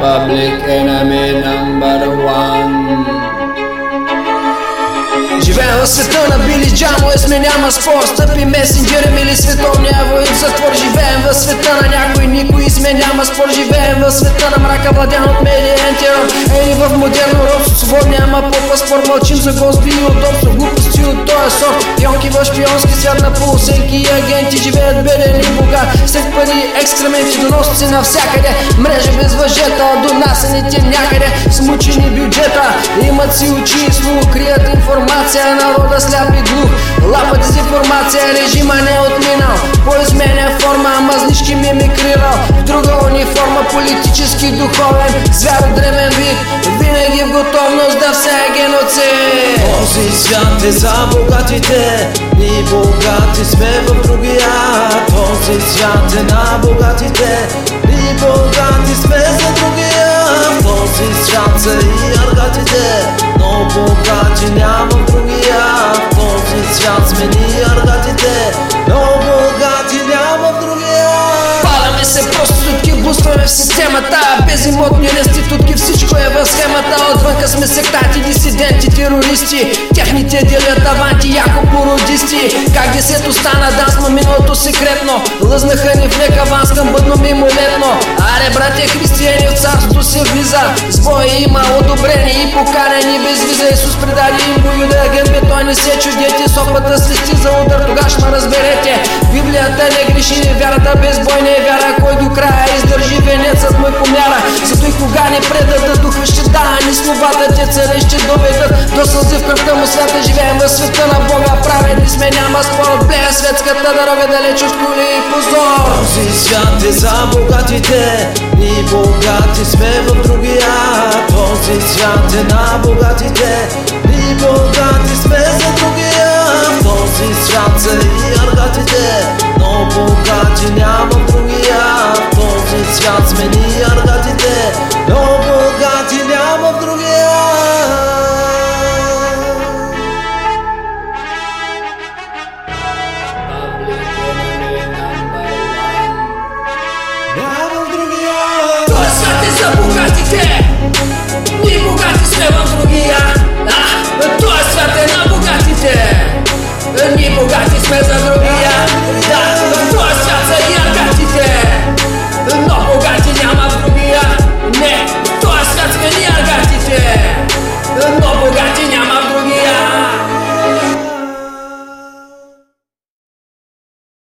Public enemy number one. Живеем в света на Били Джамо, сме няма спор Стъпи месенджерем или световния войн затвор. Живеем в света на някой, никой сме няма спор Живеем в света на мрака, владян от медиен терор Ели в модерно робство, свободни, ама по паспорт Мълчим за госби и удобство, глупости от този сорт. Пионки в шпионски свят на полусенки агенти Живеят беден и богат, след пари екскременти Доносци навсякъде, мрежа без въжета Донасените някъде, смучени бюджета Имат си очи и слух, крият информация информация Народа сляп и глух. Лапа дезинформация Режима не е отминал. Поизменя форма Мазнички ми мимикрирал. В друга униформа Политически духовен Звяр древен вид. Винаги в готовност да е геноцид Този свят е за богатите Ни богати сме в другия. Този свят е на богатите Ни богати сме за другия. Този свят са и аргатите Но богати няма в другия. Този свят смени аргатите Но богати няма в другия. Паляме се проститутки, бустваме в системата Безимотни реститутки, всичко е в схемата Отвънка сме сектати, дисиденти, терористи. Техните делят аванти, яко породисти. Как десето стана данс, ма миналото секретно. Лъзнаха ни в лек аванс към бъдно мимолетно. Аре, братя християни, в царството се влиза. С боя има одобрени и поканени без виза Исус предаде им бою да агент, бе той не се чудете. Сопата свести за удар, тогаш ма разберете. Библията не греши, вярата безбойна е вяра. Кой до края издържи венецът му помяра Зато и кога не предадат доведат до сълзи в кръвта му свята Живеем в света на Бога, праведни сме, няма спор. Блея светската дорога далеч от коли и позор. Този свят е за богатите ни богати сме в другия. Този свят е на богатите ни богати сме за другия. Този свят е и аргатите Yo bukati te. Ni bukati se wanfugia e Tosate na bukati te. E Ni bukati se zanrugia